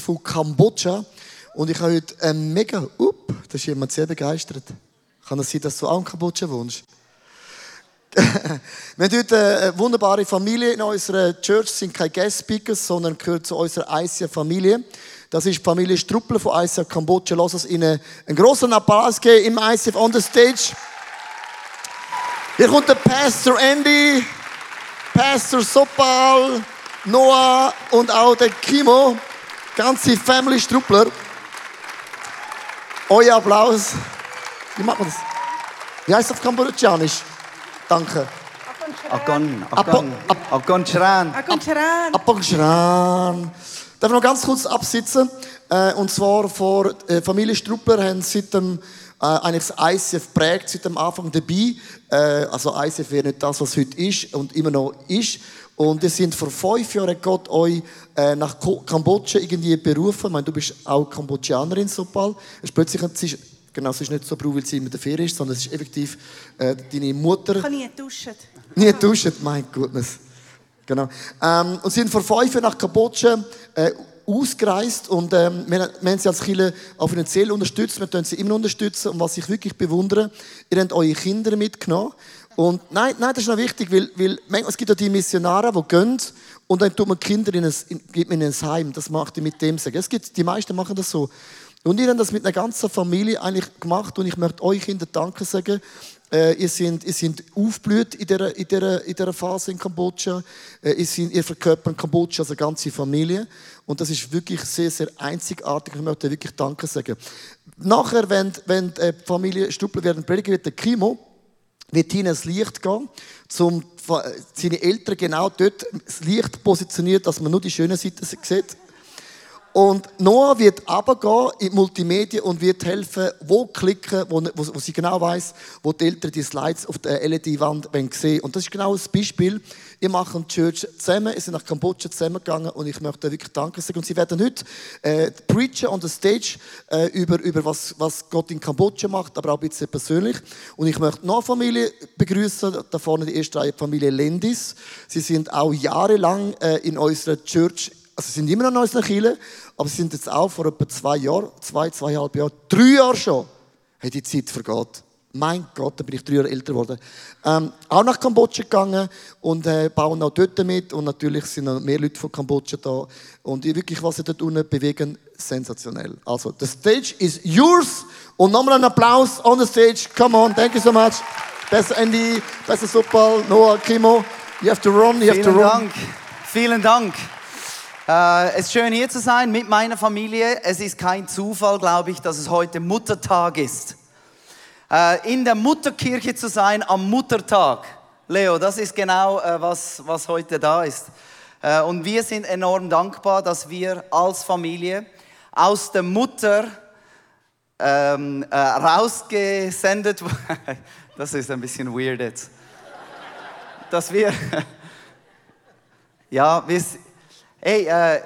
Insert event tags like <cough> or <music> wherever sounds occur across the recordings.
von Kambodscha. Und ich habe heute ein mega, up, da ist jemand sehr begeistert. Kann es sein, dass du auch in Kambodscha wohnst? <laughs> wir haben heute eine wunderbare Familie in unserer Church, sind keine Guest Speakers, sondern gehört zu unserer ICF-Familie. Das ist die Familie Struppler von ICF Kambodscha. Lass uns ihnen einen großen Applaus geben im ICF on the stage. Hier kommt der Pastor Andy, Pastor Sopal, Noah und auch der Kimo. Ganze Family Struppler. Euer Applaus. Wie macht man das? Wie heißt das auf Kambodschanisch? Danke. Agon, Agon, Agon Chran. Agon Chran. Apong Chran. Darf ich noch ganz kurz absitzen? Äh, und zwar vor äh, Familie Struppler haben seit dem äh, eigentlich das ICF prägt seit dem Anfang dabei. Äh, also ICF wäre nicht das, was heute ist und immer noch ist. Und wir sind vor fünf Jahren Gott euch äh, nach Kambodscha irgendwie berufen. Ich meine, du bist auch Kambodschanerin, Sopal. Es ist plötzlich, es ist, genau, es ist nicht so weil sie in der Ferien ist, sondern es ist effektiv äh, deine Mutter. Ich habe nie duschen. Nie duschen, mein Goodness. Genau. Ähm, und sind vor fünf Jahren nach Kambodscha äh, ausgereist und ähm, wir, wir haben sie als Kirche auch finanziell unterstützt, wir können sie immer unterstützen und was ich wirklich bewundere, ihr habt eure Kinder mitgenommen und nein, nein, das ist noch wichtig, weil, weil es gibt ja die Missionare, die gehen und dann tut man Kinder in ein, in, gibt man in ein Heim, das macht ihr mit dem sagen. Es gibt, die meisten machen das so. Und ihr habt das mit einer ganzen Familie eigentlich gemacht und ich möchte euch Kinder Danke sagen, äh, ihr, seid, ihr seid aufblüht in dieser, in dieser, in dieser Phase in Kambodscha. Äh, ihr, seid, ihr verkörpert Kambodscha als eine ganze Familie. Und das ist wirklich sehr, sehr einzigartig. Ich möchte wirklich Danke sagen. Nachher, wenn, wenn die Familie Stuppler werden predigen, wird der Kimo wird hinein ins Licht gehen, um seine Eltern genau dort das Licht positioniert, dass man nur die schönen Seiten sieht. Und Noah wird runtergehen in die Multimedia und wird helfen, wo klicken, wo, wo, wo sie genau weiß, wo die Eltern die Slides auf der LED-Wand sehen Und das ist genau das Beispiel. Ihr macht eine Church zusammen, ihr seid nach Kambodscha zusammengegangen und ich möchte wirklich Danke sagen. Und sie werden heute äh, preachen on the stage äh, über, über was, was Gott in Kambodscha macht, aber auch ein bisschen persönlich. Und ich möchte noch eine Familie begrüßen, da vorne die erste Reihe, Familie Lendis. Sie sind auch jahrelang äh, in unserer Church also sie sind immer noch in unserer Kirche, aber sie sind jetzt auch vor etwa zwei Jahren, zwei, zweieinhalb Jahren, drei Jahre schon, hey, die Zeit vergeht. Mein Gott, da bin ich drei Jahre älter geworden. Ähm, auch nach Kambodscha gegangen und äh, bauen auch dort mit. Und natürlich sind noch mehr Leute von Kambodscha da. Und wirklich, was sie dort unten bewegen, sensationell. Also, the stage is yours. Und nochmal einen Applaus on the stage. Come on, thank you so much. Besser Andy, besser Suppal, Noah, Kimo. You have to run, you have Vielen to run. Dank. Vielen Dank. Äh, es ist schön hier zu sein mit meiner Familie. Es ist kein Zufall, glaube ich, dass es heute Muttertag ist. Äh, in der Mutterkirche zu sein am Muttertag. Leo, das ist genau, äh, was, was heute da ist. Äh, und wir sind enorm dankbar, dass wir als Familie aus der Mutter ähm, äh, rausgesendet <laughs> Das ist ein bisschen weird jetzt. Dass wir, <laughs> ja, wir, Hey, äh,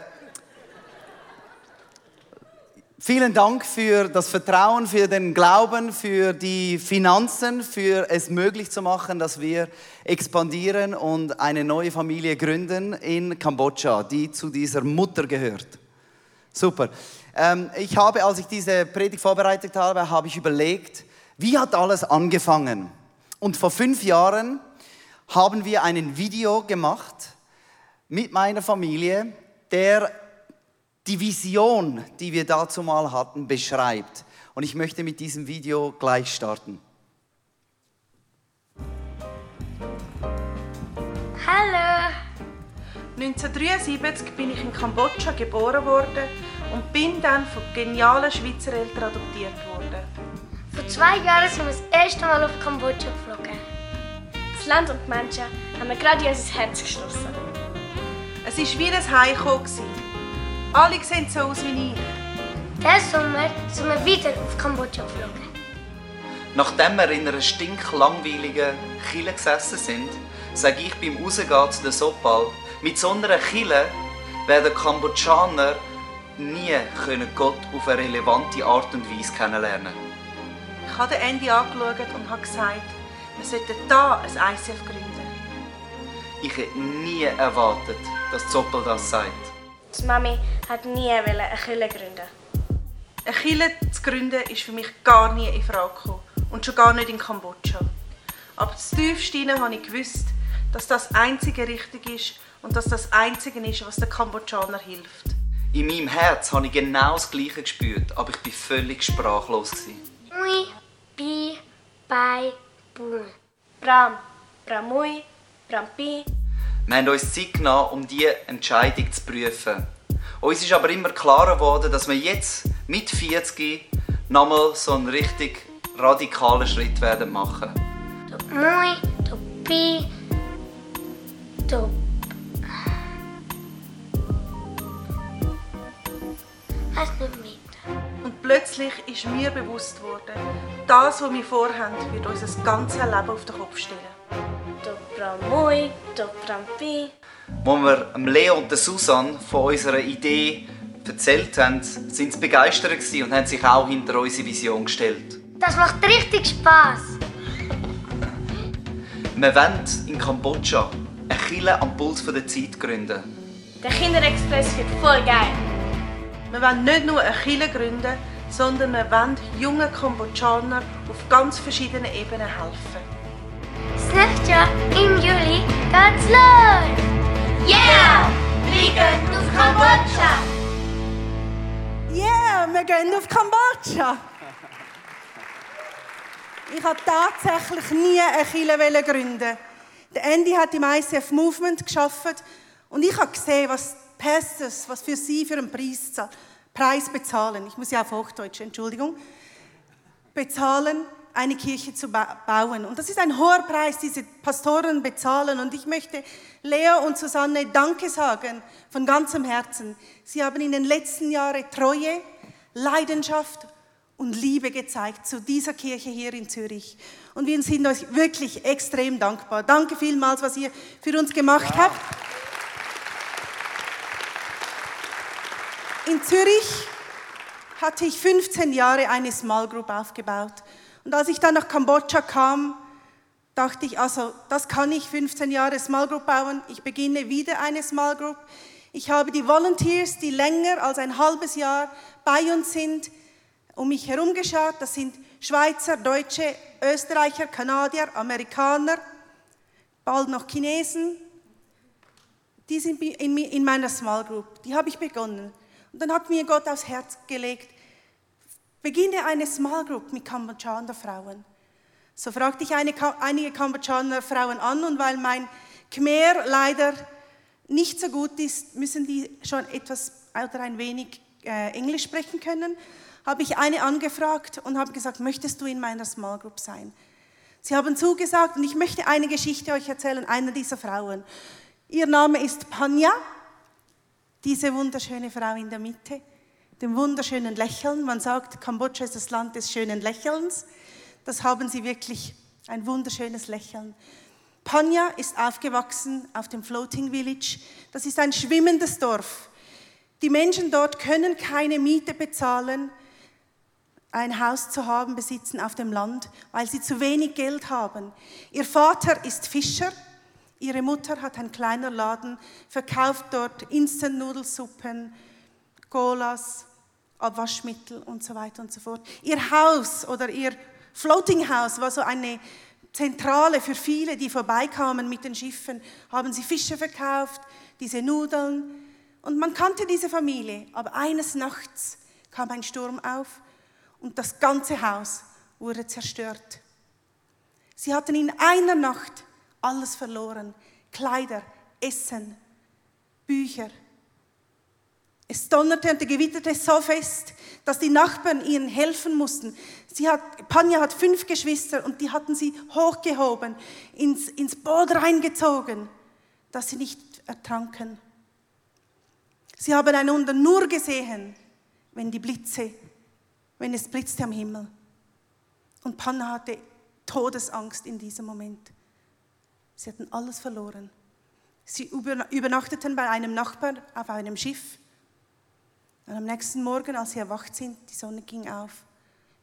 vielen Dank für das Vertrauen, für den Glauben, für die Finanzen, für es möglich zu machen, dass wir expandieren und eine neue Familie gründen in Kambodscha, die zu dieser Mutter gehört. Super. Ähm, ich habe, als ich diese Predigt vorbereitet habe, habe ich überlegt, wie hat alles angefangen? Und vor fünf Jahren haben wir ein Video gemacht mit meiner Familie, der die Vision, die wir dazu mal hatten, beschreibt. Und ich möchte mit diesem Video gleich starten. Hallo! 1973 bin ich in Kambodscha geboren worden und bin dann von genialen Schweizer Eltern adoptiert worden. Vor zwei Jahren sind wir das erste Mal auf Kambodscha geflogen. Das Land und die Menschen haben mir gerade in unser Herz geschlossen. Es war wie ein Heimkommen. Alle sehen so aus wie ich. Diesen Sommer sind wir wieder auf Kambodscha geflogen. Nachdem wir in einer stinklangweiligen Kille gesessen sind, sage ich beim Rausgehen zu der Sopal, mit so einer Kille werden Kambodschaner nie können Gott auf eine relevante Art und Weise kennenlernen Ich habe den Andy angeschaut und habe gesagt, wir sollten hier ein ICF gründen. Ich hätte nie erwartet, dass Zoppel das sagt. Die Mami hat nie eine Kille gründen. Eine Kille zu gründen ist für mich gar nie in Frage gekommen. Und schon gar nicht in Kambodscha. Aber tiefst habe ich gewusst, dass das einzige richtig ist und dass das einzige ist, was den Kambodschaner hilft. In meinem Herz habe ich genau das Gleiche gespürt, aber ich war völlig sprachlos. Mui, bi, bai, bu. Bram, Bramui, Brampi. Wir haben uns Zeit genommen, um diese Entscheidung zu prüfen. Uns ist aber immer klarer geworden, dass wir jetzt mit 40 nochmal so einen richtig radikalen Schritt werden machen. Mui, du Pi, du. Weiß nicht weiter. Und plötzlich ist mir bewusst worden, das, was wir vorhaben, wird unser ganzes Leben auf den Kopf stellen. Du Bramui, du Brampi. Als wir dem Leo und der Susan von unserer Idee erzählt haben, sind sie begeistert und haben sich auch hinter unsere Vision gestellt. Das macht richtig Spaß. Wir wollen in Kambodscha eine Kille am Puls der Zeit gründen. Der Kinderexpress wird voll geil. Wir wollen nicht nur eine Kirche gründen, sondern wir wollen jungen Kambodschanern auf ganz verschiedenen Ebenen helfen. Jahr im Juli geht's los. Yeah! Wir gehen auf Kambodscha. Yeah, wir gehen auf Kambodscha. Ich habe tatsächlich nie eine Kirche gründen. Der Andy hat im ICF Movement geschafft und ich habe gesehen, was Pastors, was für sie für einen Preis, Preis bezahlen. Ich muss ja auf Hochdeutsch, Entschuldigung. Bezahlen, eine Kirche zu bauen. Und das ist ein hoher Preis, diese Pastoren bezahlen. Und ich möchte Leo und Susanne Danke sagen von ganzem Herzen. Sie haben in den letzten Jahren Treue, Leidenschaft und Liebe gezeigt zu dieser Kirche hier in Zürich. Und wir sind euch wirklich extrem dankbar. Danke vielmals, was ihr für uns gemacht habt. In Zürich hatte ich 15 Jahre eine Small Group aufgebaut. Und als ich dann nach Kambodscha kam, dachte ich, also das kann ich 15 Jahre Small Group bauen. Ich beginne wieder eine Small Group. Ich habe die Volunteers, die länger als ein halbes Jahr bei uns sind, um mich herum geschaut. Das sind Schweizer, Deutsche, Österreicher, Kanadier, Amerikaner, bald noch Chinesen. Die sind in meiner Small Group. Die habe ich begonnen. Und dann hat mir Gott aufs Herz gelegt, beginne eine Small Group mit Kambodschaner Frauen. So fragte ich eine, einige Kambodschaner Frauen an und weil mein Khmer leider nicht so gut ist, müssen die schon etwas oder ein wenig äh, Englisch sprechen können habe ich eine angefragt und habe gesagt, möchtest du in meiner Small Group sein? Sie haben zugesagt und ich möchte eine Geschichte euch erzählen, einer dieser Frauen. Ihr Name ist Panya, diese wunderschöne Frau in der Mitte, dem wunderschönen Lächeln. Man sagt, Kambodscha ist das Land des schönen Lächelns. Das haben sie wirklich, ein wunderschönes Lächeln. Panya ist aufgewachsen auf dem Floating Village. Das ist ein schwimmendes Dorf. Die Menschen dort können keine Miete bezahlen ein Haus zu haben, besitzen auf dem Land, weil sie zu wenig Geld haben. Ihr Vater ist Fischer, ihre Mutter hat einen kleinen Laden, verkauft dort Instant-Nudelsuppen, Colas, Abwaschmittel und so weiter und so fort. Ihr Haus oder ihr Floating House war so eine Zentrale für viele, die vorbeikamen mit den Schiffen, haben sie Fische verkauft, diese Nudeln. Und man kannte diese Familie, aber eines Nachts kam ein Sturm auf und das ganze Haus wurde zerstört. Sie hatten in einer Nacht alles verloren. Kleider, Essen, Bücher. Es donnerte und gewitterte so fest, dass die Nachbarn ihnen helfen mussten. Sie hat, Panja hat fünf Geschwister und die hatten sie hochgehoben, ins, ins Boot reingezogen, dass sie nicht ertranken. Sie haben einander nur gesehen, wenn die Blitze wenn es blitzte am Himmel. Und Panna hatte Todesangst in diesem Moment. Sie hatten alles verloren. Sie übernachteten bei einem Nachbar auf einem Schiff. Und am nächsten Morgen, als sie erwacht sind, die Sonne ging auf.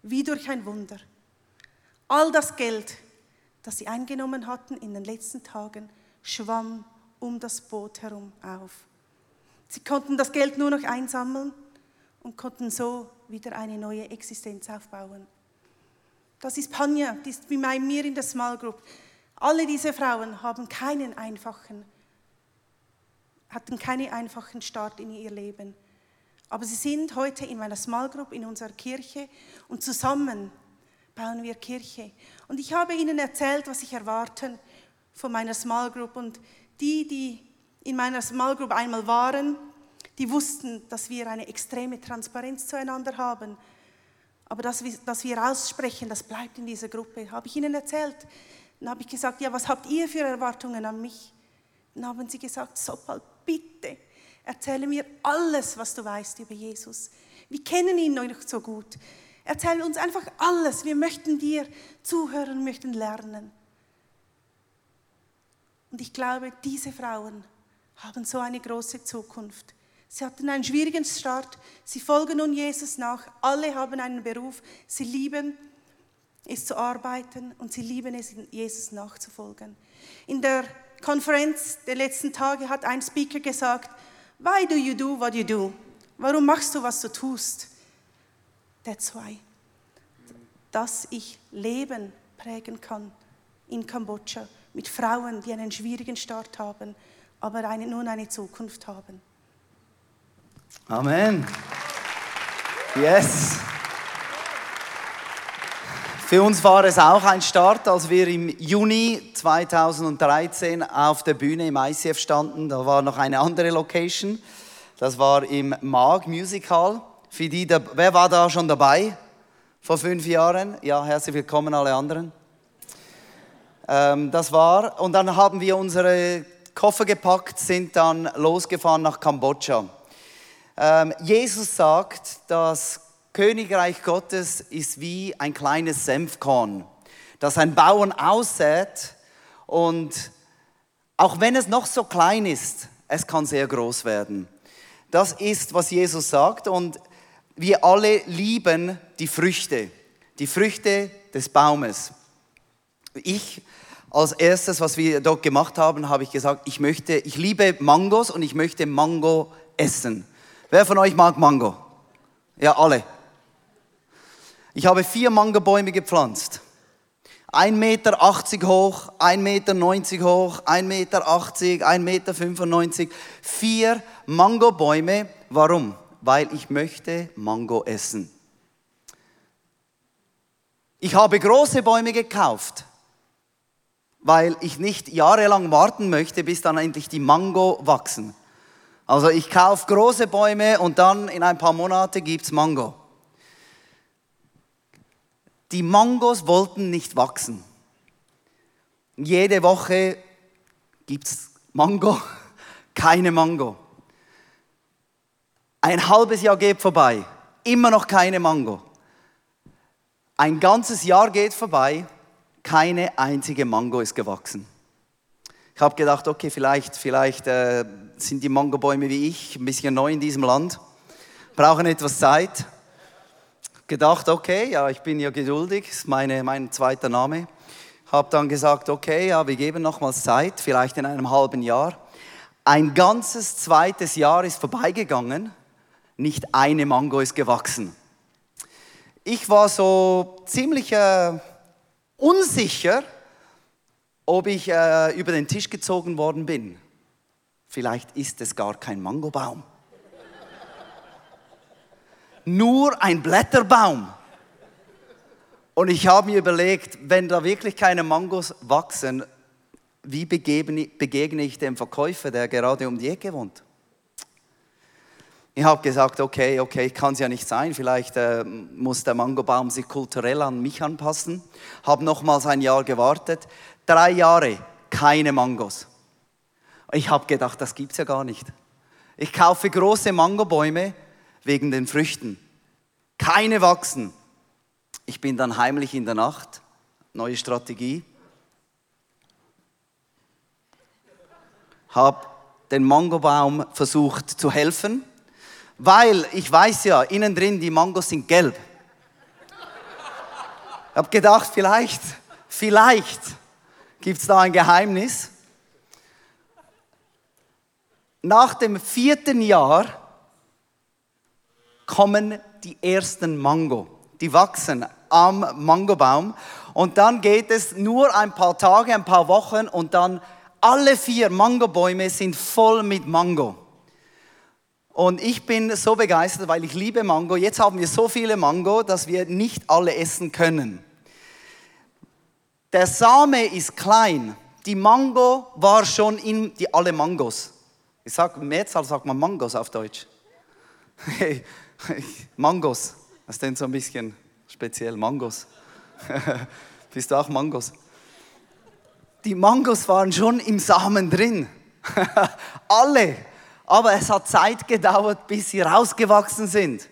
Wie durch ein Wunder. All das Geld, das sie eingenommen hatten in den letzten Tagen, schwamm um das Boot herum auf. Sie konnten das Geld nur noch einsammeln und konnten so wieder eine neue Existenz aufbauen. Das ist Panja, die ist wie bei mir in der Small Group. Alle diese Frauen haben keinen einfachen, hatten keinen einfachen Start in ihr Leben. Aber sie sind heute in meiner Small Group in unserer Kirche und zusammen bauen wir Kirche. Und ich habe ihnen erzählt, was ich erwarte von meiner Small Group. Und die, die in meiner Small Group einmal waren, die wussten, dass wir eine extreme Transparenz zueinander haben. Aber das, dass wir aussprechen, das bleibt in dieser Gruppe. Habe ich ihnen erzählt. Dann habe ich gesagt, ja, was habt ihr für Erwartungen an mich? Dann haben sie gesagt, Sopal, bitte, erzähle mir alles, was du weißt über Jesus. Wir kennen ihn noch nicht so gut. Erzähle uns einfach alles. Wir möchten dir zuhören, möchten lernen. Und ich glaube, diese Frauen haben so eine große Zukunft. Sie hatten einen schwierigen Start. Sie folgen nun Jesus nach. Alle haben einen Beruf. Sie lieben es zu arbeiten und sie lieben es, Jesus nachzufolgen. In der Konferenz der letzten Tage hat ein Speaker gesagt, Why do you do what you do? Warum machst du, was du tust? That's why. Dass ich Leben prägen kann in Kambodscha mit Frauen, die einen schwierigen Start haben, aber eine, nun eine Zukunft haben. Amen. Yes. Für uns war es auch ein Start, als wir im Juni 2013 auf der Bühne im ICF standen. Da war noch eine andere Location. Das war im Mag Music Hall. Für die, wer war da schon dabei vor fünf Jahren? Ja, herzlich willkommen alle anderen. Ähm, das war, und dann haben wir unsere Koffer gepackt, sind dann losgefahren nach Kambodscha. Ähm, Jesus sagt, dass Königreich Gottes ist wie ein kleines Senfkorn, das ein Bauern aussät und auch wenn es noch so klein ist, es kann sehr groß werden. Das ist, was Jesus sagt und wir alle lieben die Früchte, die Früchte des Baumes. Ich als erstes, was wir dort gemacht haben, habe ich gesagt, ich möchte, ich liebe Mangos und ich möchte Mango essen. Wer von euch mag Mango? Ja, alle. Ich habe vier Mangobäume gepflanzt. 1,80 Meter hoch, 1,90 Meter hoch, 1,80 Meter, 1,95 Meter. Vier Mangobäume. Warum? Weil ich möchte Mango essen. Ich habe große Bäume gekauft, weil ich nicht jahrelang warten möchte, bis dann endlich die Mango wachsen. Also ich kaufe große Bäume und dann in ein paar Monate gibt's Mango. Die Mangos wollten nicht wachsen. Jede Woche gibt es Mango, <laughs> keine Mango. Ein halbes Jahr geht vorbei, immer noch keine Mango. Ein ganzes Jahr geht vorbei, keine einzige Mango ist gewachsen. Ich habe gedacht, okay, vielleicht, vielleicht äh, sind die Mangobäume wie ich ein bisschen neu in diesem Land, brauchen etwas Zeit gedacht, okay, ja, ich bin ja geduldig, ist meine, mein zweiter Name. Habe dann gesagt, okay, ja, wir geben nochmals Zeit, vielleicht in einem halben Jahr. Ein ganzes zweites Jahr ist vorbeigegangen, nicht eine Mango ist gewachsen. Ich war so ziemlich äh, unsicher, ob ich äh, über den Tisch gezogen worden bin. Vielleicht ist es gar kein Mangobaum nur ein Blätterbaum. Und ich habe mir überlegt, wenn da wirklich keine Mangos wachsen, wie begegne ich dem Verkäufer, der gerade um die Ecke wohnt? Ich habe gesagt, okay, okay, kann es ja nicht sein. Vielleicht äh, muss der Mangobaum sich kulturell an mich anpassen. Habe nochmals ein Jahr gewartet. Drei Jahre, keine Mangos. Ich habe gedacht, das gibt es ja gar nicht. Ich kaufe große Mangobäume wegen den Früchten. Keine wachsen. Ich bin dann heimlich in der Nacht, neue Strategie, habe den Mangobaum versucht zu helfen, weil ich weiß ja, innen drin die Mangos sind gelb. Ich habe gedacht, vielleicht, vielleicht gibt es da ein Geheimnis. nach dem vierten Jahr kommen die ersten Mango. Die wachsen am Mangobaum. Und dann geht es nur ein paar Tage, ein paar Wochen und dann alle vier Mangobäume sind voll mit Mango. Und ich bin so begeistert, weil ich liebe Mango. Jetzt haben wir so viele Mango, dass wir nicht alle essen können. Der Same ist klein. Die Mango war schon in die alle Mangos. Ich sage Mehrzahl sagt man Mangos auf Deutsch. <laughs> <laughs> Mangos. Das denn so ein bisschen speziell Mangos. <laughs> Bist du auch Mangos? Die Mangos waren schon im Samen drin. <laughs> Alle. Aber es hat Zeit gedauert, bis sie rausgewachsen sind.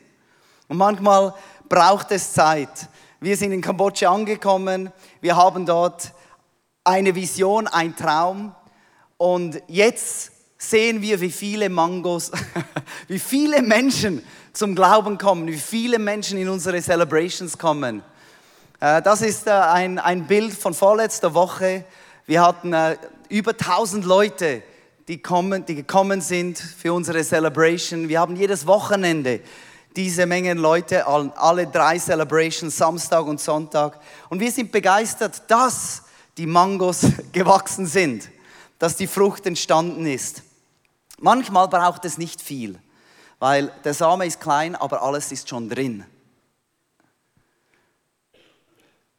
Und manchmal braucht es Zeit. Wir sind in Kambodscha angekommen. Wir haben dort eine Vision, ein Traum. Und jetzt sehen wir, wie viele Mangos, <laughs> wie viele Menschen zum Glauben kommen, wie viele Menschen in unsere Celebrations kommen. Äh, das ist äh, ein, ein Bild von vorletzter Woche. Wir hatten äh, über 1000 Leute, die, kommen, die gekommen sind für unsere Celebration. Wir haben jedes Wochenende diese Mengen Leute, alle drei Celebrations, Samstag und Sonntag. Und wir sind begeistert, dass die Mangos <laughs> gewachsen sind, dass die Frucht entstanden ist. Manchmal braucht es nicht viel, weil der Same ist klein, aber alles ist schon drin.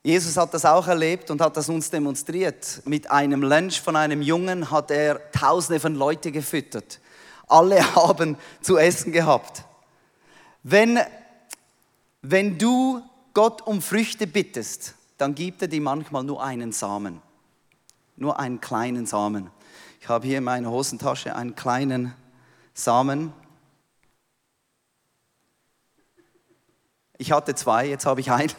Jesus hat das auch erlebt und hat das uns demonstriert. Mit einem Lunch von einem Jungen hat er Tausende von Leuten gefüttert. Alle <laughs> haben zu essen gehabt. Wenn, wenn du Gott um Früchte bittest, dann gibt er dir manchmal nur einen Samen. Nur einen kleinen Samen. Ich habe hier in meiner Hosentasche einen kleinen Samen. Ich hatte zwei, jetzt habe ich einen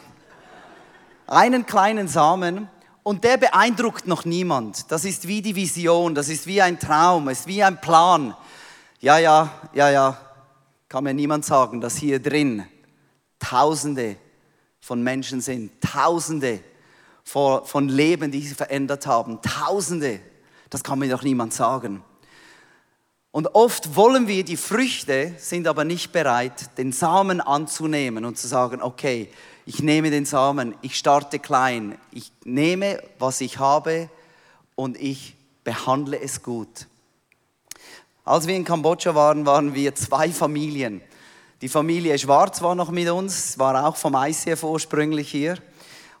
einen kleinen Samen und der beeindruckt noch niemand. Das ist wie die Vision, das ist wie ein Traum, es ist wie ein Plan. Ja, ja, ja, ja, kann mir niemand sagen, dass hier drin Tausende von Menschen sind, Tausende von Leben, die sich verändert haben, Tausende. Das kann mir doch niemand sagen. Und oft wollen wir die Früchte, sind aber nicht bereit, den Samen anzunehmen und zu sagen, okay, ich nehme den Samen, ich starte klein, ich nehme, was ich habe und ich behandle es gut. Als wir in Kambodscha waren, waren wir zwei Familien. Die Familie Schwarz war noch mit uns, war auch vom ICF ursprünglich hier.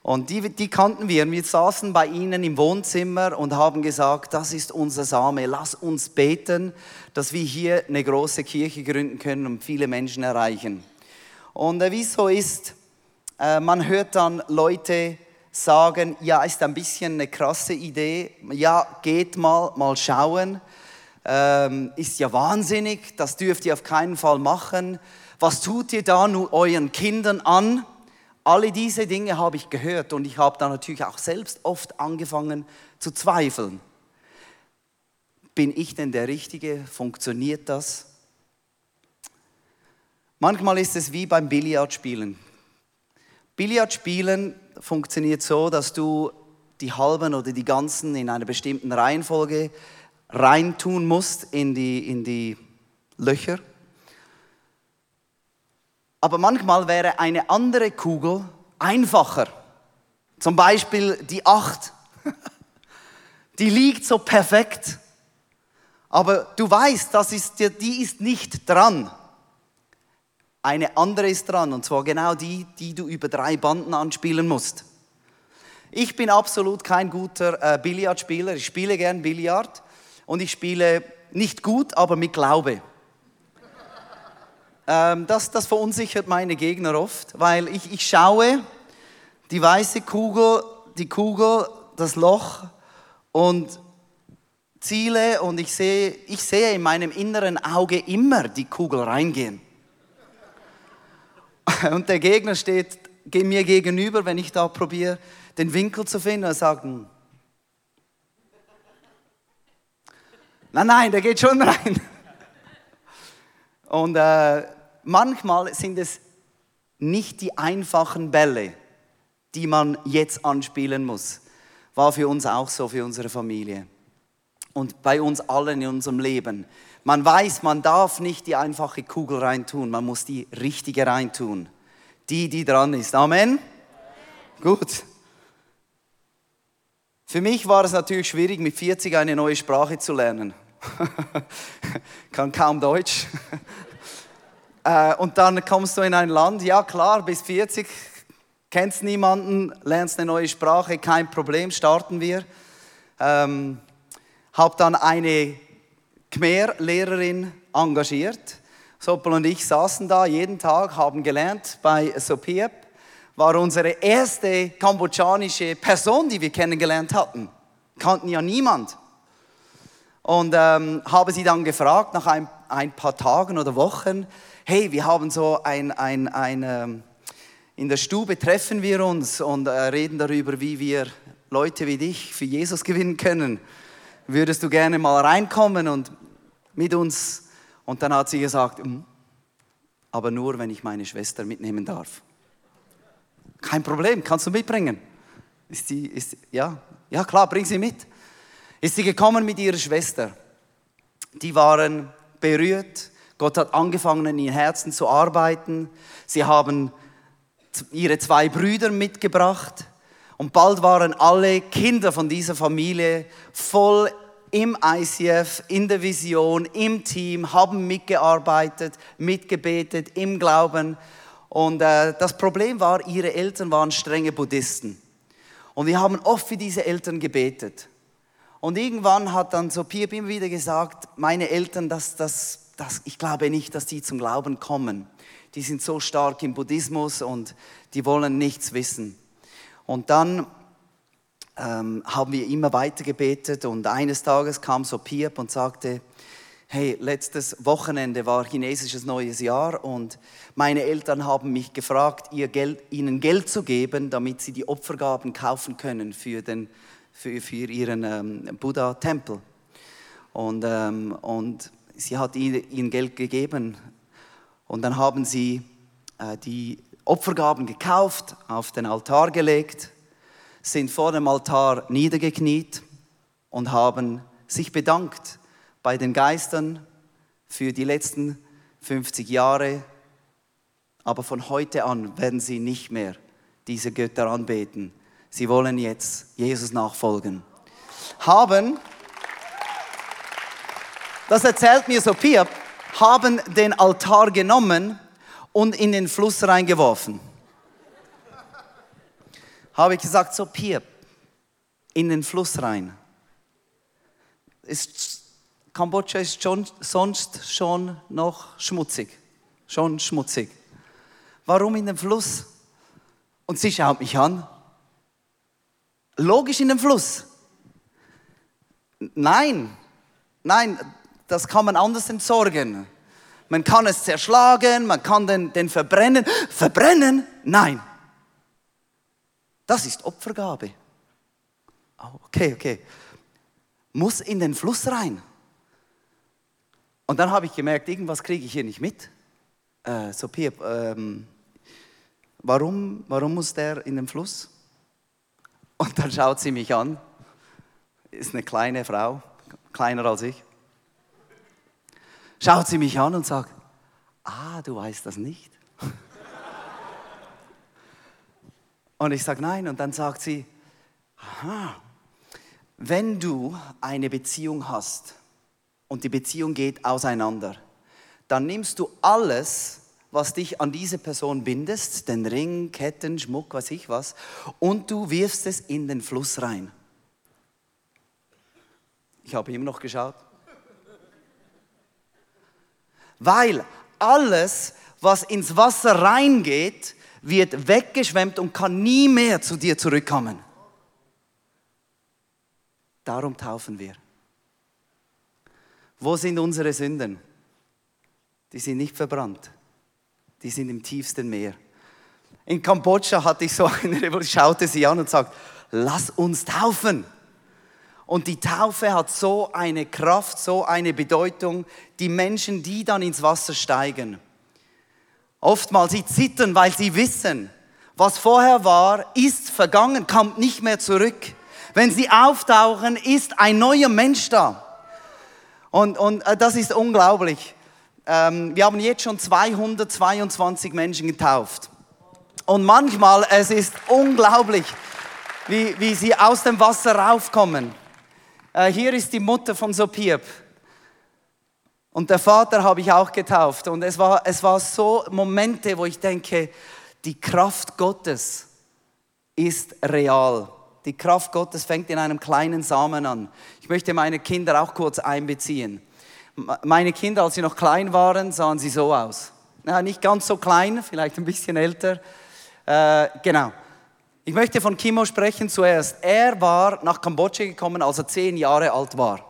Und die, die kannten wir. Wir saßen bei ihnen im Wohnzimmer und haben gesagt, das ist unser Same, lass uns beten, dass wir hier eine große Kirche gründen können und viele Menschen erreichen. Und äh, wie es so ist, äh, man hört dann Leute sagen, ja, ist ein bisschen eine krasse Idee, ja, geht mal, mal schauen, ähm, ist ja wahnsinnig, das dürft ihr auf keinen Fall machen. Was tut ihr da nur euren Kindern an? Alle diese Dinge habe ich gehört und ich habe da natürlich auch selbst oft angefangen zu zweifeln. Bin ich denn der Richtige? Funktioniert das? Manchmal ist es wie beim Billardspielen. Billardspielen funktioniert so, dass du die halben oder die ganzen in einer bestimmten Reihenfolge reintun musst in die, in die Löcher. Aber manchmal wäre eine andere Kugel einfacher. Zum Beispiel die acht. <laughs> Die liegt so perfekt. Aber du weißt, das ist, die ist nicht dran. Eine andere ist dran, und zwar genau die, die du über drei Banden anspielen musst. Ich bin absolut kein guter äh, Billardspieler. Ich spiele gern Billard und ich spiele nicht gut, aber mit Glaube. Ähm, das, das verunsichert meine Gegner oft, weil ich, ich schaue die weiße Kugel, die Kugel, das Loch und ziele und ich sehe, ich sehe in meinem inneren Auge immer die Kugel reingehen. <laughs> Und der Gegner steht mir gegenüber, wenn ich da probiere, den Winkel zu finden und sagt, hm. nein, nein, der geht schon <laughs> rein. Und äh, manchmal sind es nicht die einfachen Bälle, die man jetzt anspielen muss. War für uns auch so, für unsere Familie. Und bei uns allen in unserem Leben. Man weiß, man darf nicht die einfache Kugel reintun, man muss die richtige reintun. Die, die dran ist. Amen? Gut. Für mich war es natürlich schwierig, mit 40 eine neue Sprache zu lernen. <laughs> Kann kaum Deutsch. Äh, und dann kommst du in ein Land, ja klar, bis 40, kennst niemanden, lernst eine neue Sprache, kein Problem, starten wir. Ähm, hab dann eine Khmer-Lehrerin engagiert. Sopel und ich saßen da jeden Tag, haben gelernt bei Sopiep. War unsere erste kambodschanische Person, die wir kennengelernt hatten. Kannten ja niemand. Und ähm, habe sie dann gefragt, nach ein, ein paar Tagen oder Wochen, hey, wir haben so ein, ein, ein ähm, in der Stube treffen wir uns und äh, reden darüber, wie wir Leute wie dich für Jesus gewinnen können. Würdest du gerne mal reinkommen und mit uns? Und dann hat sie gesagt, mm, aber nur, wenn ich meine Schwester mitnehmen darf. Kein Problem, kannst du mitbringen. Ist sie, ist, ja, ja klar, bring sie mit. Ist sie gekommen mit ihrer Schwester. Die waren berührt, Gott hat angefangen, in ihren Herzen zu arbeiten. Sie haben ihre zwei Brüder mitgebracht. Und bald waren alle Kinder von dieser Familie voll im ICF, in der Vision, im Team, haben mitgearbeitet, mitgebetet, im Glauben. Und äh, das Problem war, ihre Eltern waren strenge Buddhisten. Und wir haben oft für diese Eltern gebetet. Und irgendwann hat dann so Piep immer wieder gesagt, meine Eltern, das, das, das, ich glaube nicht, dass die zum Glauben kommen. Die sind so stark im Buddhismus und die wollen nichts wissen. Und dann ähm, haben wir immer weiter gebetet und eines Tages kam so Piep und sagte, hey, letztes Wochenende war chinesisches neues Jahr und meine Eltern haben mich gefragt, ihr Geld, ihnen Geld zu geben, damit sie die Opfergaben kaufen können für, den, für, für ihren ähm, Buddha-Tempel. Und, ähm, und sie hat ihnen Geld gegeben. Und dann haben sie äh, die Opfergaben gekauft, auf den Altar gelegt, sind vor dem Altar niedergekniet und haben sich bedankt bei den Geistern für die letzten 50 Jahre. Aber von heute an werden sie nicht mehr diese Götter anbeten. Sie wollen jetzt Jesus nachfolgen. Haben das erzählt mir Sophia, haben den Altar genommen und in den Fluss reingeworfen. Habe ich gesagt, Sophia, in den Fluss rein. Ist, Kambodscha ist schon, sonst schon noch schmutzig. Schon schmutzig. Warum in den Fluss? Und sie schaut mich an. Logisch in den Fluss. Nein, nein, das kann man anders entsorgen. Man kann es zerschlagen, man kann den, den verbrennen. Verbrennen? Nein. Das ist Opfergabe. Oh, okay, okay. Muss in den Fluss rein. Und dann habe ich gemerkt, irgendwas kriege ich hier nicht mit. Äh, so, Piep, ähm, warum, warum muss der in den Fluss? Und dann schaut sie mich an. Ist eine kleine Frau, kleiner als ich schaut sie mich an und sagt, ah, du weißt das nicht. Und ich sage nein und dann sagt sie, aha, wenn du eine Beziehung hast und die Beziehung geht auseinander, dann nimmst du alles, was dich an diese Person bindest, den Ring, Ketten, Schmuck, was ich was, und du wirfst es in den Fluss rein. Ich habe immer noch geschaut. Weil alles, was ins Wasser reingeht, wird weggeschwemmt und kann nie mehr zu dir zurückkommen. Darum taufen wir. Wo sind unsere Sünden? Die sind nicht verbrannt. Die sind im tiefsten Meer. In Kambodscha hatte ich so <laughs> eine Revolution, schaute sie an und sagte, lass uns taufen. Und die Taufe hat so eine Kraft, so eine Bedeutung. Die Menschen, die dann ins Wasser steigen, oftmals sie zittern, weil sie wissen, was vorher war, ist vergangen, kommt nicht mehr zurück. Wenn sie auftauchen, ist ein neuer Mensch da. Und, und äh, das ist unglaublich. Ähm, wir haben jetzt schon 222 Menschen getauft. Und manchmal, es ist unglaublich, wie, wie sie aus dem Wasser raufkommen. Äh, hier ist die Mutter von Sopiep. Und der Vater habe ich auch getauft. Und es war, es war so Momente, wo ich denke, die Kraft Gottes ist real. Die Kraft Gottes fängt in einem kleinen Samen an. Ich möchte meine Kinder auch kurz einbeziehen. Meine Kinder, als sie noch klein waren, sahen sie so aus. Ja, nicht ganz so klein, vielleicht ein bisschen älter. Äh, genau. Ich möchte von Kimo sprechen zuerst. Er war nach Kambodscha gekommen, als er zehn Jahre alt war.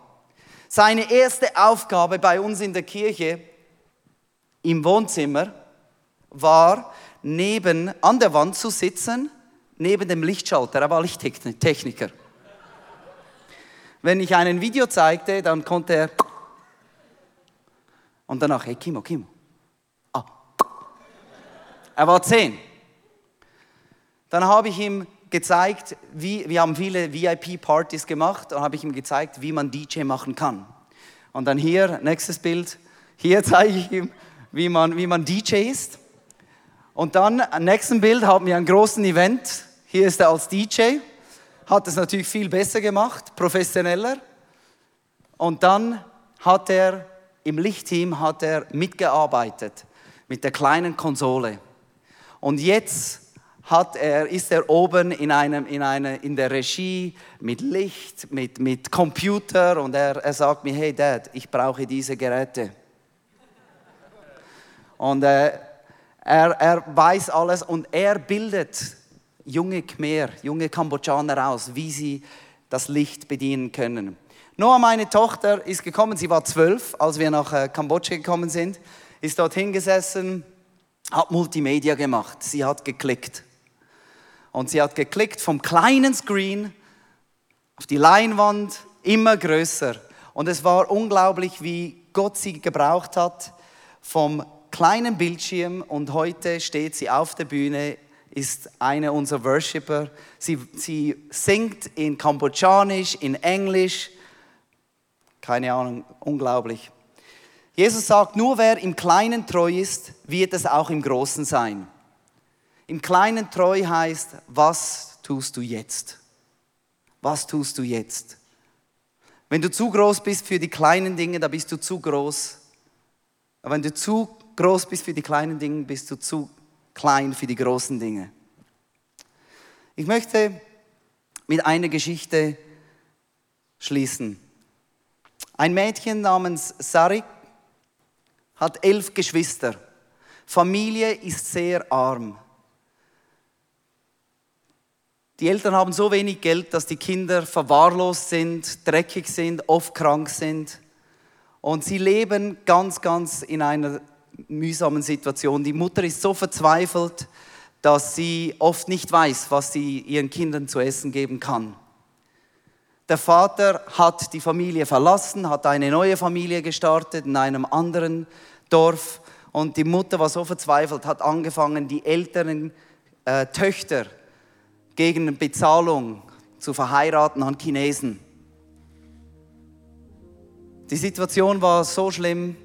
Seine erste Aufgabe bei uns in der Kirche im Wohnzimmer war, neben, an der Wand zu sitzen, neben dem Lichtschalter. Er war Lichttechniker. Wenn ich einen Video zeigte, dann konnte er und danach, hey Kimo, Kimo. Ah. Er war zehn. Dann habe ich ihm gezeigt, wie, wir haben viele VIP-Partys gemacht und habe ich ihm gezeigt, wie man DJ machen kann. Und dann hier, nächstes Bild, hier <laughs> zeige ich ihm, wie man, wie man DJ ist. Und dann, am nächsten Bild, haben wir einen großen Event. Hier ist er als DJ, hat es natürlich viel besser gemacht, professioneller. Und dann hat er im Lichtteam hat er mitgearbeitet mit der kleinen Konsole. Und jetzt hat er, ist er oben in, einem, in, eine, in der Regie mit Licht, mit, mit Computer und er, er sagt mir, hey Dad, ich brauche diese Geräte. Und äh, er, er weiß alles und er bildet junge Khmer, junge Kambodschaner aus, wie sie das Licht bedienen können. Noah, meine Tochter, ist gekommen, sie war zwölf, als wir nach äh, Kambodscha gekommen sind, ist dort hingesessen, hat Multimedia gemacht, sie hat geklickt. Und sie hat geklickt vom kleinen Screen auf die Leinwand, immer größer. Und es war unglaublich, wie Gott sie gebraucht hat vom kleinen Bildschirm und heute steht sie auf der Bühne, ist eine unserer Worshipper. Sie, sie singt in Kambodschanisch, in Englisch. Keine Ahnung, unglaublich. Jesus sagt, nur wer im Kleinen treu ist, wird es auch im Großen sein. Im Kleinen treu heißt, was tust du jetzt? Was tust du jetzt? Wenn du zu groß bist für die kleinen Dinge, dann bist du zu groß. Aber wenn du zu groß bist für die kleinen Dinge, bist du zu klein für die großen Dinge. Ich möchte mit einer Geschichte schließen. Ein Mädchen namens Sarik hat elf Geschwister. Familie ist sehr arm. Die Eltern haben so wenig Geld, dass die Kinder verwahrlost sind, dreckig sind, oft krank sind. Und sie leben ganz, ganz in einer mühsamen Situation. Die Mutter ist so verzweifelt, dass sie oft nicht weiß, was sie ihren Kindern zu essen geben kann. Der Vater hat die Familie verlassen, hat eine neue Familie gestartet in einem anderen Dorf und die Mutter war so verzweifelt, hat angefangen, die älteren äh, Töchter gegen Bezahlung zu verheiraten an Chinesen. Die Situation war so schlimm,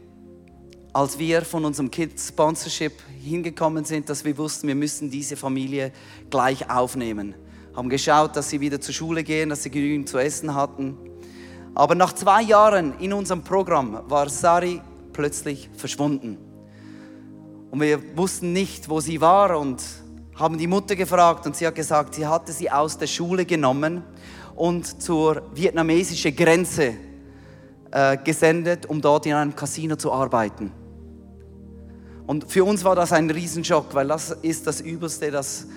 als wir von unserem Kids Sponsorship hingekommen sind, dass wir wussten, wir müssen diese Familie gleich aufnehmen. Haben geschaut, dass sie wieder zur Schule gehen, dass sie genügend zu essen hatten. Aber nach zwei Jahren in unserem Programm war Sari plötzlich verschwunden. Und wir wussten nicht, wo sie war und haben die Mutter gefragt und sie hat gesagt, sie hatte sie aus der Schule genommen und zur vietnamesischen Grenze äh, gesendet, um dort in einem Casino zu arbeiten. Und für uns war das ein Riesenschock, weil das ist das Übelste, das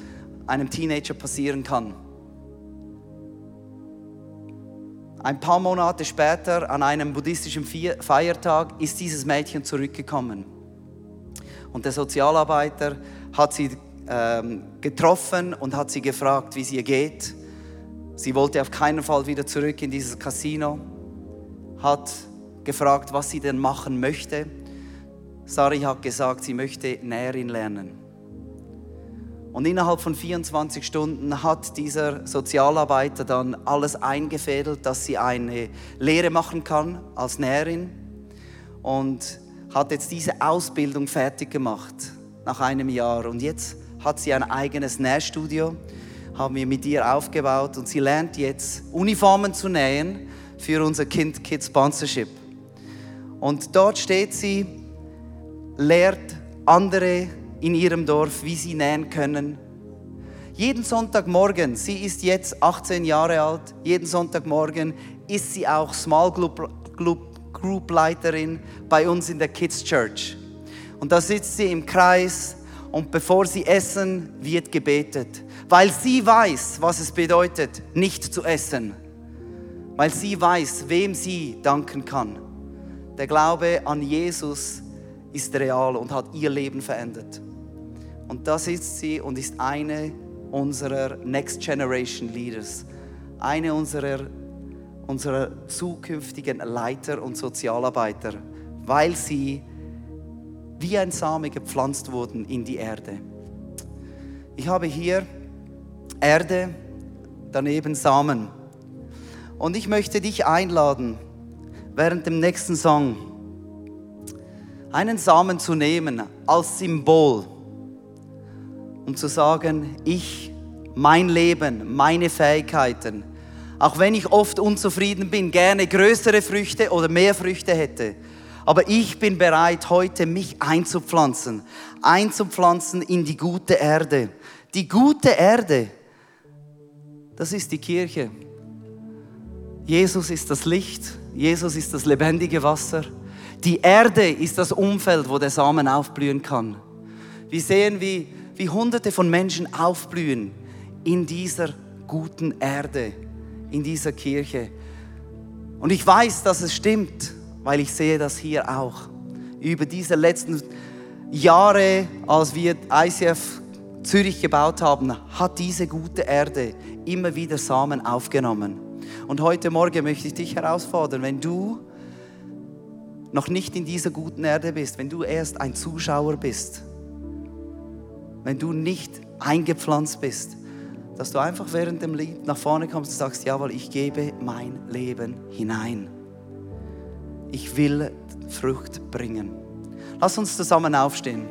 einem Teenager passieren kann. Ein paar Monate später, an einem buddhistischen Feiertag, ist dieses Mädchen zurückgekommen. Und der Sozialarbeiter hat sie ähm, getroffen und hat sie gefragt, wie es ihr geht. Sie wollte auf keinen Fall wieder zurück in dieses Casino, hat gefragt, was sie denn machen möchte. Sari hat gesagt, sie möchte Näherin lernen. Und innerhalb von 24 Stunden hat dieser Sozialarbeiter dann alles eingefädelt, dass sie eine Lehre machen kann als Näherin und hat jetzt diese Ausbildung fertig gemacht nach einem Jahr. Und jetzt hat sie ein eigenes Nähstudio, haben wir mit ihr aufgebaut und sie lernt jetzt Uniformen zu nähen für unser Kind Kid Sponsorship. Und dort steht sie, lehrt andere in ihrem Dorf, wie sie nähen können. Jeden Sonntagmorgen, sie ist jetzt 18 Jahre alt, jeden Sonntagmorgen ist sie auch Small Group, Group, Group Leiterin bei uns in der Kids Church. Und da sitzt sie im Kreis und bevor sie essen, wird gebetet, weil sie weiß, was es bedeutet, nicht zu essen, weil sie weiß, wem sie danken kann. Der Glaube an Jesus ist real und hat ihr Leben verändert. Und da sitzt sie und ist eine unserer Next Generation Leaders, eine unserer, unserer zukünftigen Leiter und Sozialarbeiter, weil sie wie ein Same gepflanzt wurden in die Erde. Ich habe hier Erde, daneben Samen. Und ich möchte dich einladen, während dem nächsten Song einen Samen zu nehmen als Symbol um zu sagen, ich, mein Leben, meine Fähigkeiten, auch wenn ich oft unzufrieden bin, gerne größere Früchte oder mehr Früchte hätte. Aber ich bin bereit, heute mich einzupflanzen, einzupflanzen in die gute Erde. Die gute Erde, das ist die Kirche. Jesus ist das Licht, Jesus ist das lebendige Wasser. Die Erde ist das Umfeld, wo der Samen aufblühen kann. Wir sehen, wie wie hunderte von Menschen aufblühen in dieser guten Erde, in dieser Kirche. Und ich weiß, dass es stimmt, weil ich sehe das hier auch. Über diese letzten Jahre, als wir ICF Zürich gebaut haben, hat diese gute Erde immer wieder Samen aufgenommen. Und heute Morgen möchte ich dich herausfordern, wenn du noch nicht in dieser guten Erde bist, wenn du erst ein Zuschauer bist, wenn du nicht eingepflanzt bist, dass du einfach während dem Lied nach vorne kommst und sagst, jawohl, ich gebe mein Leben hinein. Ich will Frucht bringen. Lass uns zusammen aufstehen.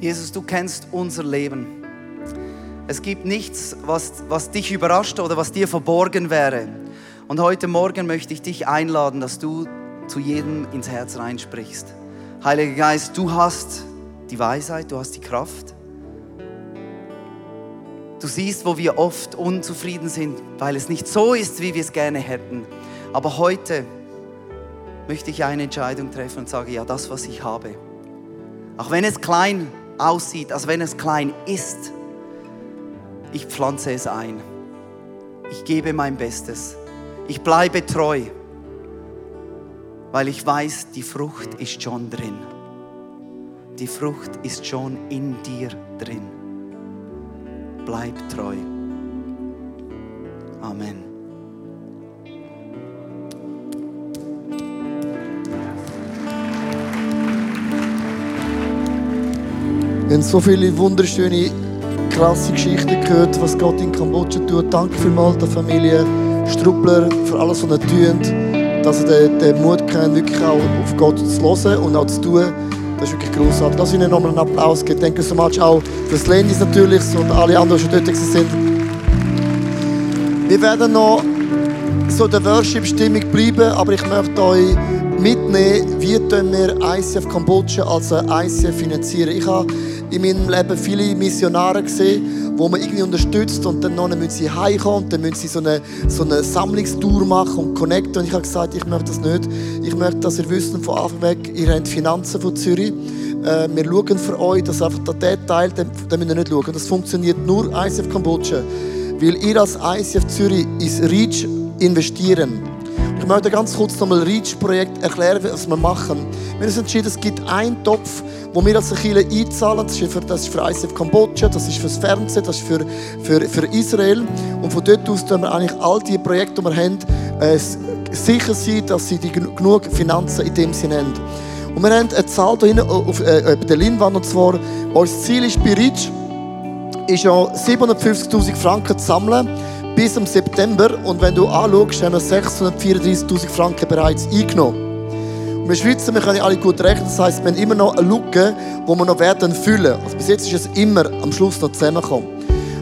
Jesus, du kennst unser Leben. Es gibt nichts, was, was dich überrascht oder was dir verborgen wäre. Und heute Morgen möchte ich dich einladen, dass du zu jedem ins Herz reinsprichst. Heiliger Geist, du hast die Weisheit, du hast die Kraft. Du siehst, wo wir oft unzufrieden sind, weil es nicht so ist, wie wir es gerne hätten. Aber heute möchte ich eine Entscheidung treffen und sage, ja, das, was ich habe, auch wenn es klein aussieht, als wenn es klein ist, ich pflanze es ein. Ich gebe mein Bestes. Ich bleibe treu weil ich weiß, die Frucht ist schon drin. Die Frucht ist schon in dir drin. Bleib treu. Amen. Wir haben so viele wunderschöne, krasse Geschichten gehört, was Gott in Kambodscha tut. Danke vielmals der Familie Struppler für alles, was ihr tut dass sie den, Mut können, wirklich auch auf Gott zu hören und auch zu tun. Das ist wirklich großartig. Lass ihnen nochmal einen Applaus geben. Danke so much auch fürs Lenis natürlich und alle anderen, die schon dort sind. Wir werden noch so der Worship-Stimmung bleiben, aber ich möchte euch mitnehmen, wie wir ICF Kambodscha als ICF finanzieren. Ich habe in meinem Leben viele Missionare gesehen, wo man irgendwie unterstützt und dann müssen sie heimkommen und dann müssen sie so eine, so eine Sammlungstour machen und connecten. Und ich habe gesagt, ich möchte das nicht. Ich möchte, dass ihr wisst von Anfang weg, ihr habt Finanzen von Zürich. Äh, wir schauen für euch, dass einfach der Teil, den, den müsst ihr nicht schauen. Das funktioniert nur ICF Kambodscha. Weil ihr als ICF Zürich ins Reach investieren. Möchte ganz kurz nochmal Reach-Projekt erklären, was wir machen. Wir haben uns entschieden, es gibt einen Topf, wo wir als Kirche einzahlen. Das ist für, das ist für ICF Kambodscha, das ist für das Fernsehen, das ist für, für, für Israel. Und von dort aus tun wir eigentlich all die Projekte, die wir haben, äh, sicher sein, dass sie die genug Finanzen in dem Sinne haben. Und wir haben eine Zahl hier auf äh, der Leinwand, und zwar, unser Ziel ist bei Ritsch, ist ja 750'000 Franken zu sammeln bis im September. Und wenn du anschaust, haben wir 634'000 Franken bereits eingenommen. Und wir Schweizer, wir können alle gut rechnen, das heisst, wir haben immer noch eine Lücke, die wir noch werden füllen. Also bis jetzt ist es immer am Schluss noch zusammengekommen.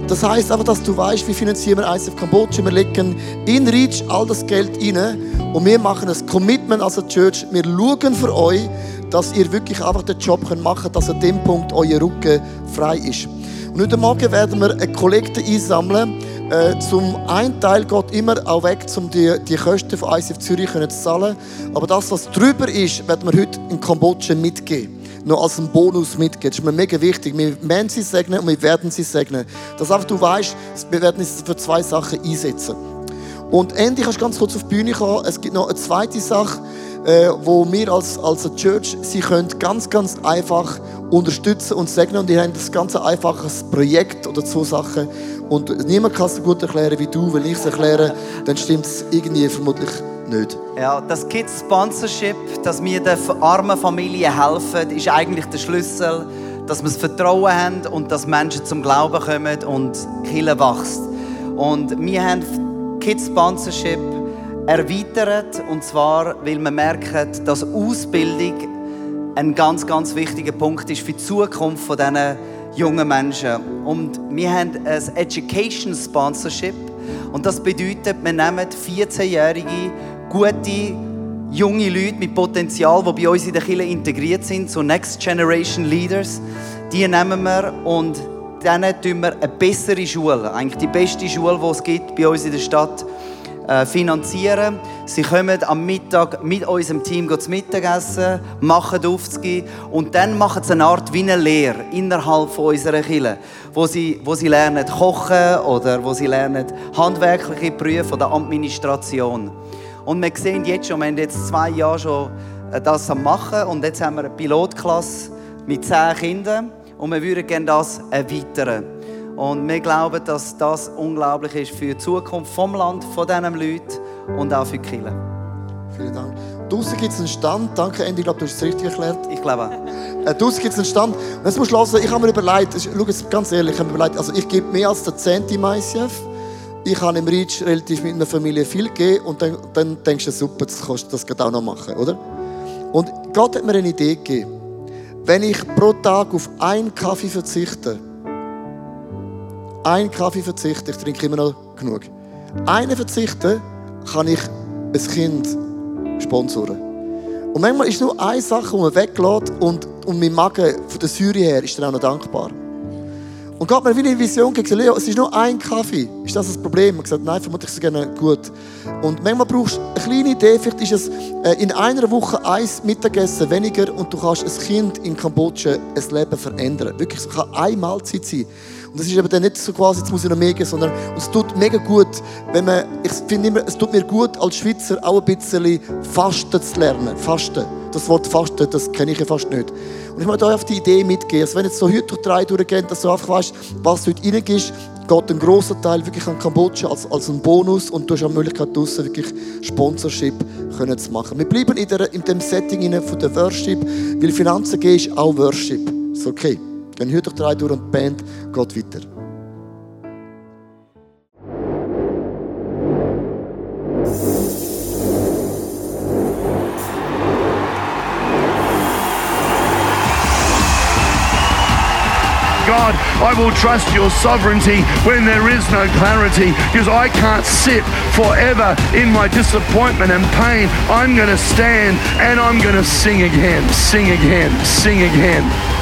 Das heisst einfach, dass du weißt, wie finanzieren wir ICF Kambodscha. Wir legen in Reach all das Geld rein und wir machen ein Commitment als Church. Wir schauen für euch, dass ihr wirklich einfach den Job machen könnt, dass an dem Punkt euer Rücken frei ist. Und heute Morgen werden wir eine Kollekte einsammeln. Äh, zum einen Teil geht immer auch weg, um die, die Kosten von ICF Zürich zu zahlen. Aber das, was drüber ist, werden wir heute in Kambodscha mitgeben noch als einen Bonus mitgeben. Das ist mir mega wichtig. Wir werden sie segnen und wir werden sie segnen. Dass einfach du weißt, wir werden uns für zwei Sachen einsetzen. Und endlich kannst du ganz kurz auf die Bühne kommen. Es gibt noch eine zweite Sache, äh, wo wir als, als Church sie können ganz, ganz einfach unterstützen und segnen. Und ihr habt das ganz einfaches Projekt oder so Sachen. Und niemand kann es so gut erklären wie du. Wenn ich es erkläre, dann stimmt es irgendwie vermutlich nicht. Ja, das Kids Sponsorship, dass wir den armen Familien helfen, ist eigentlich der Schlüssel, dass wir das Vertrauen haben und dass Menschen zum Glauben kommen und Kirche wächst. Und wir haben Kids Sponsorship erweitert. Und zwar, weil wir merken, dass Ausbildung ein ganz, ganz wichtiger Punkt ist für die Zukunft von diesen jungen Menschen. Und wir haben ein Education Sponsorship. Und das bedeutet, wir nehmen 14-jährige gute, junge Leute mit Potenzial, die bei uns in der Kirche integriert sind, so Next Generation Leaders, die nehmen wir und dann tun wir eine bessere Schule, eigentlich die beste Schule, die es gibt bei uns in der Stadt, äh, finanzieren. Sie kommen am Mittag mit unserem Team zu Mittagessen, machen Aufzüge und dann machen sie eine Art wie eine Lehre innerhalb unserer Kirche, wo sie, wo sie lernen kochen oder wo sie lernen handwerkliche Berufe oder Administration. Und wir sehen jetzt schon, wir haben jetzt zwei Jahre schon äh, das am machen und jetzt haben wir eine Pilotklasse mit zehn Kindern und wir würden gerne das erweitern. Und wir glauben, dass das unglaublich ist für die Zukunft vom Land, von diesen Leuten und auch für die Kirche. Vielen Dank. Draußen gibt es einen Stand. Danke, Andy. Ich glaube, du hast es richtig erklärt. Ich glaube Äh, draußen gibt es einen Stand. Und jetzt musst du hören, ich habe mir überlegt, schau jetzt ganz ehrlich, ich habe mir überlegt, also ich gebe mehr als der Zehnte im ICF ich habe im Reach relativ mit einer Familie viel gegeben und dann, dann denkst du, super, das kannst du das auch noch machen, oder? Und Gott hat mir eine Idee gegeben. Wenn ich pro Tag auf einen Kaffee verzichte, einen Kaffee verzichte, ich trinke immer noch genug, einen verzichten, kann ich ein Kind sponsoren. Und manchmal ist nur eine Sache, die man weglässt und, und mein Magen von der Säure her ist dann auch noch dankbar. Und Gott mir wie eine Vision gegeben, Leo, es ist nur ein Kaffee. Ist das das Problem? Ich habe gesagt, nein, vermutlich ist es gerne gut. Und manchmal brauchst du eine kleine Idee, vielleicht ist es äh, in einer Woche ein Mittagessen weniger und du kannst ein Kind in Kambodscha ein Leben verändern. Wirklich, es kann eine Mahlzeit sein. Und das ist eben dann nicht so quasi, jetzt muss ich noch mehr gehen, sondern es tut mega gut, wenn man, ich finde immer, es tut mir gut, als Schweizer auch ein bisschen Fasten zu lernen. Fasten. Das Wort Fasten, das kenne ich ja fast nicht. Und ich möchte euch auf die Idee mitgeben, dass wenn jetzt so heute durch drei durchgeht, dass du einfach weißt, was heute reingehst, geht ein grosser Teil wirklich an Kambodscha als, als ein Bonus und du hast auch die Möglichkeit, draussen wirklich Sponsorship können zu machen. Wir bleiben in, der, in dem Setting von der Worship, weil Finanzen gehen ist auch Worship. Ist okay. Gehen heute drei durch und die Band geht weiter. God, I will trust your sovereignty when there is no clarity because I can't sit forever in my disappointment and pain. I'm going to stand and I'm going to sing again, sing again, sing again.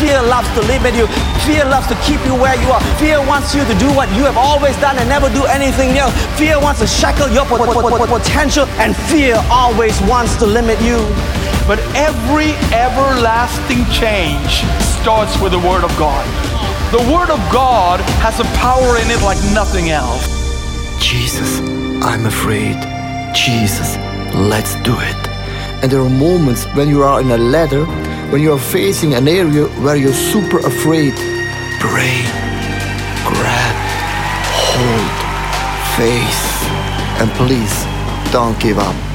Fear loves to limit you. Fear loves to keep you where you are. Fear wants you to do what you have always done and never do anything else. Fear wants to shackle your potential, and fear always wants to limit you. But every everlasting change starts with the Word of God. The Word of God has a power in it like nothing else. Jesus, I'm afraid. Jesus, let's do it. And there are moments when you are in a ladder, when you are facing an area where you're super afraid. Pray, grab, hold, face, and please don't give up.